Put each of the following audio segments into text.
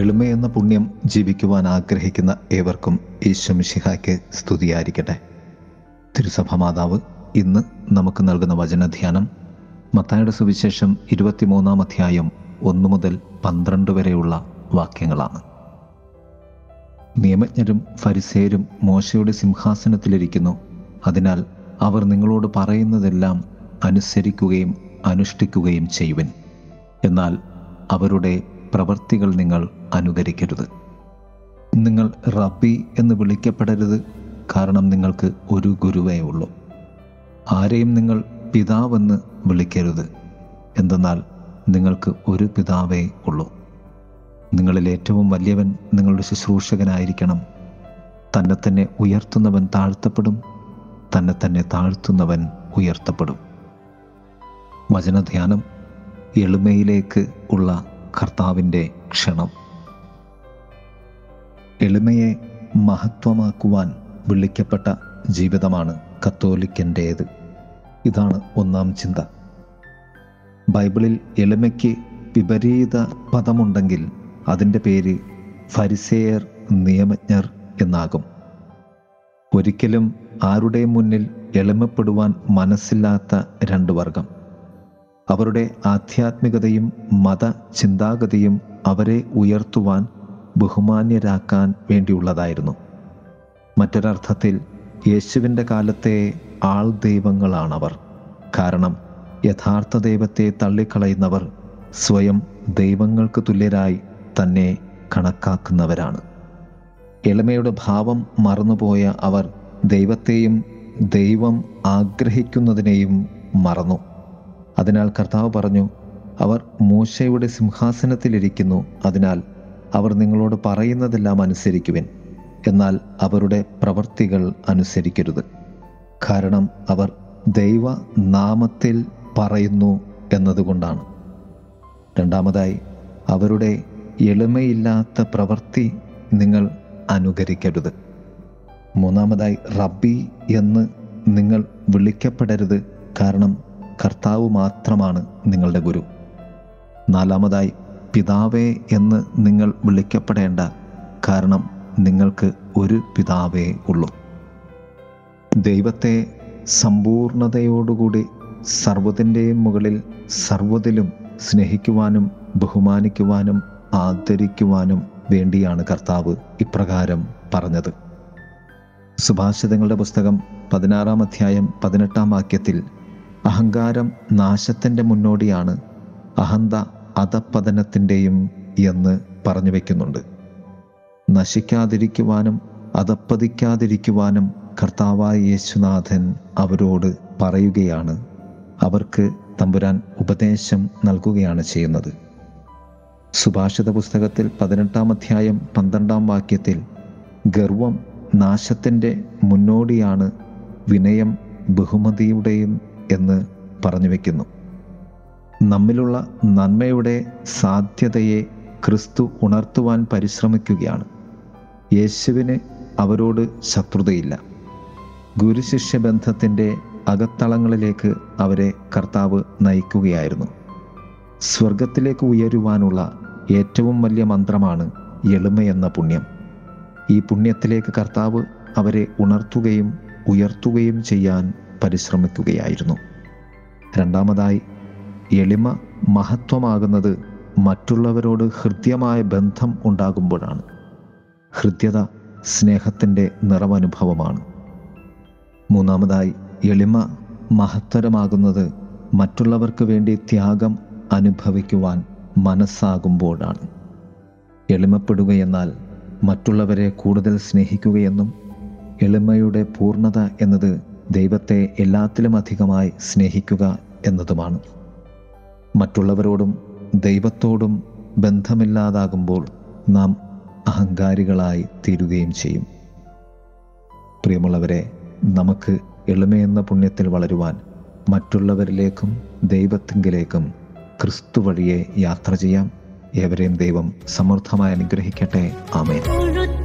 എളിമയെന്ന പുണ്യം ജീവിക്കുവാൻ ആഗ്രഹിക്കുന്ന ഏവർക്കും ഈശ്വമിഷിഹായ്ക്ക് സ്തുതിയായിരിക്കട്ടെ. തിരുസഭ മാതാവ് ഇന്ന് നമുക്ക് നൽകുന്ന വചനധ്യാനം മത്തായുടെ സുവിശേഷം ഇരുപത്തിമൂന്നാം അധ്യായം ഒന്നു മുതൽ പന്ത്രണ്ട് വരെയുള്ള വാക്യങ്ങളാണ്. നിയമജ്ഞരും ഫരിസേരും മോശയുടെ സിംഹാസനത്തിലിരിക്കുന്നു. അതിനാൽ അവർ നിങ്ങളോട് പറയുന്നതെല്ലാം അനുസരിക്കുകയും അനുഷ്ഠിക്കുകയും ചെയ്യുവൻ. എന്നാൽ അവരുടെ പ്രവർത്തികൾ നിങ്ങൾ അനുകരിക്കരുത്. നിങ്ങൾ റബ്ബി എന്ന് വിളിക്കപ്പെടരുത് കാരണം നിങ്ങൾക്ക് ഒരു ഗുരുവേ ഉള്ളൂ. ആരെയും നിങ്ങൾ പിതാവെന്ന് വിളിക്കരുത്. എന്തെന്നാൽ നിങ്ങൾക്ക് ഒരു പിതാവേ ഉള്ളൂ. നിങ്ങളിൽ ഏറ്റവും വലിയവൻ നിങ്ങളുടെ ശുശ്രൂഷകനായിരിക്കണം. തന്നെ തന്നെ ഉയർത്തുന്നവൻ താഴ്ത്തപ്പെടും. തന്നെ തന്നെ താഴ്ത്തുന്നവൻ ഉയർത്തപ്പെടും. വചനധ്യാനം എളിമയിലേക്ക് ഉള്ള കർത്താവിന്റെ ക്ഷണം. എളിമയെ മഹത്വമാക്കുവാൻ വിളിക്കപ്പെട്ട ജീവിതമാണ് കത്തോലിക്കന്റേത്. ഇതാണ് ഒന്നാം ചിന്ത. ബൈബിളിൽ എളിമയ്ക്ക് വിപരീത പദമുണ്ടെങ്കിൽ അതിന്റെ പേര് ഫരിസേയർ നിയമജ്ഞർ എന്നാകും. ഒരിക്കലും ആരുടെ മുന്നിൽ എളിമപ്പെടുവാൻ മനസ്സില്ലാത്ത രണ്ട് വർഗം. അവരുടെ ആധ്യാത്മികതയും മത ചിന്താഗതിയും അവരെ ഉയർത്തുവാൻ ബഹുമാന്യരാക്കാൻ വേണ്ടിയുള്ളതായിരുന്നു. മറ്റൊരർത്ഥത്തിൽ യേശുവിന്റെ കാലത്തെ ആൾ ദൈവങ്ങളാണവർ. കാരണം യഥാർത്ഥ ദൈവത്തെ തള്ളിക്കളയുന്നവർ സ്വയം ദൈവങ്ങൾക്ക് തുല്യരായി തന്നെ കണക്കാക്കുന്നവരാണ്. എളിമയുടെ ഭാവം മറന്നുപോയ അവർ ദൈവത്തെയും ദൈവം ആഗ്രഹിക്കുന്നതിനെയും മറന്നു. അതിനാൽ കർത്താവ് പറഞ്ഞു അവർ മൂശയുടെ സിംഹാസനത്തിലിരിക്കുന്നു. അതിനാൽ അവർ നിങ്ങളോട് പറയുന്നതെല്ലാം അനുസരിക്കുവിൻ. എന്നാൽ അവരുടെ പ്രവൃത്തികൾ അനുസരിക്കരുത്. കാരണം അവർ ദൈവ നാമത്തിൽ പറയുന്നു എന്നതുകൊണ്ടാണ്. രണ്ടാമതായി അവരുടെ എളിമയില്ലാത്ത പ്രവൃത്തി നിങ്ങൾ അനുകരിക്കരുത്. മൂന്നാമതായി റബ്ബി എന്ന് നിങ്ങൾ വിളിക്കപ്പെടരുത്. കാരണം കർത്താവ് മാത്രമാണ് നിങ്ങളുടെ ഗുരു. നാലാമതായി പിതാവേ എന്ന് നിങ്ങൾ വിളിക്കപ്പെടേണ്ട കാരണം നിങ്ങൾക്ക് ഒരു പിതാവേ ഉള്ളൂ. ദൈവത്തെ സമ്പൂർണതയോടുകൂടി സർവത്തിന്റെയും മുകളിൽ സർവതിലും സ്നേഹിക്കുവാനും ബഹുമാനിക്കുവാനും ആദരിക്കുവാനും വേണ്ടിയാണ് കർത്താവ് ഇപ്രകാരം പറഞ്ഞത്. സുഭാഷിതങ്ങളുടെ പുസ്തകം പതിനാറാം അധ്യായം പതിനെട്ടാം വാക്യത്തിൽ അഹങ്കാരം നാശത്തിന്റെ മുന്നോടിയാണ്. അഹന്ത അധപ്പതനത്തിന്റെയും എന്ന് പറഞ്ഞു വയ്ക്കുന്നുണ്ട് നശിക്കാതിരിക്കുവാനും അധപ്പതിക്കാതിരിക്കുവാനും കർത്താവായ യേശുനാഥൻ അവരോട് പറയുകയാണ്. അവർക്ക് തമ്പുരാൻ ഉപദേശം നൽകുകയാണ് ചെയ്യുന്നത്. സുഭാഷിത പുസ്തകത്തിൽ പതിനെട്ടാം അധ്യായം പന്ത്രണ്ടാം വാക്യത്തിൽ ഗർവം നാശത്തിന്റെ മുന്നോടിയാണ് വിനയം ബഹുമതിയുടെയും എന്ന് പറഞ്ഞു വയ്ക്കുന്നു നമ്മിലുള്ള നന്മയുടെ സാധ്യതയെ ക്രിസ്തു ഉണർത്തുവാൻ പരിശ്രമിക്കുകയാണ്. യേശുവിന് അവരോട് ശത്രുതയില്ല. ഗുരുശിഷ്യ ബന്ധത്തിന്റെ അകത്തളങ്ങളിലേക്ക് അവരെ കർത്താവ് നയിക്കുകയായിരുന്നു. സ്വർഗത്തിലേക്ക് ഉയരുവാനുള്ള ഏറ്റവും വലിയ മന്ത്രമാണ് എളിമയെന്ന പുണ്യം. ഈ പുണ്യത്തിലേക്ക് കർത്താവ് അവരെ ഉണർത്തുകയും ഉയർത്തുകയും ചെയ്യാൻ പരിശ്രമിക്കുകയായിരുന്നു. രണ്ടാമതായി എളിമ മഹത്വമാകുന്നത് മറ്റുള്ളവരോട് ഹൃദ്യമായ ബന്ധം ഉണ്ടാകുമ്പോഴാണ്. ഹൃദ്യത സ്നേഹത്തിന്റെ നിറവനുഭവമാണ് മൂന്നാമതായി എളിമ മഹത്തരമാകുന്നത് മറ്റുള്ളവർക്ക് വേണ്ടി ത്യാഗം അനുഭവിക്കുവാൻ മനസ്സാകുമ്പോഴാണ്. എളിമപ്പെടുകയെന്നാൽ മറ്റുള്ളവരെ കൂടുതൽ സ്നേഹിക്കുകയെന്നും എളിമയുടെ പൂർണത എന്നത് ദൈവത്തെ എല്ലാത്തിലും അധികമായി സ്നേഹിക്കുക എന്നതുമാണ്. മറ്റുള്ളവരോടും ദൈവത്തോടും ബന്ധമില്ലാതാകുമ്പോൾ നാം അഹങ്കാരികളായി തീരുകയും ചെയ്യും. പ്രിയമുള്ളവരെ നമുക്ക് എളിമയെന്ന പുണ്യത്തിൽ വളരുവാൻ മറ്റുള്ളവരിലേക്കും ദൈവത്തിങ്കിലേക്കും ക്രിസ്തു വഴിയെ യാത്ര ചെയ്യാം. ഏവരെയും ദൈവം സമൃദ്ധമായി അനുഗ്രഹിക്കട്ടെ. ആമേൻ.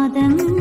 பாதம்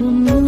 do mundo.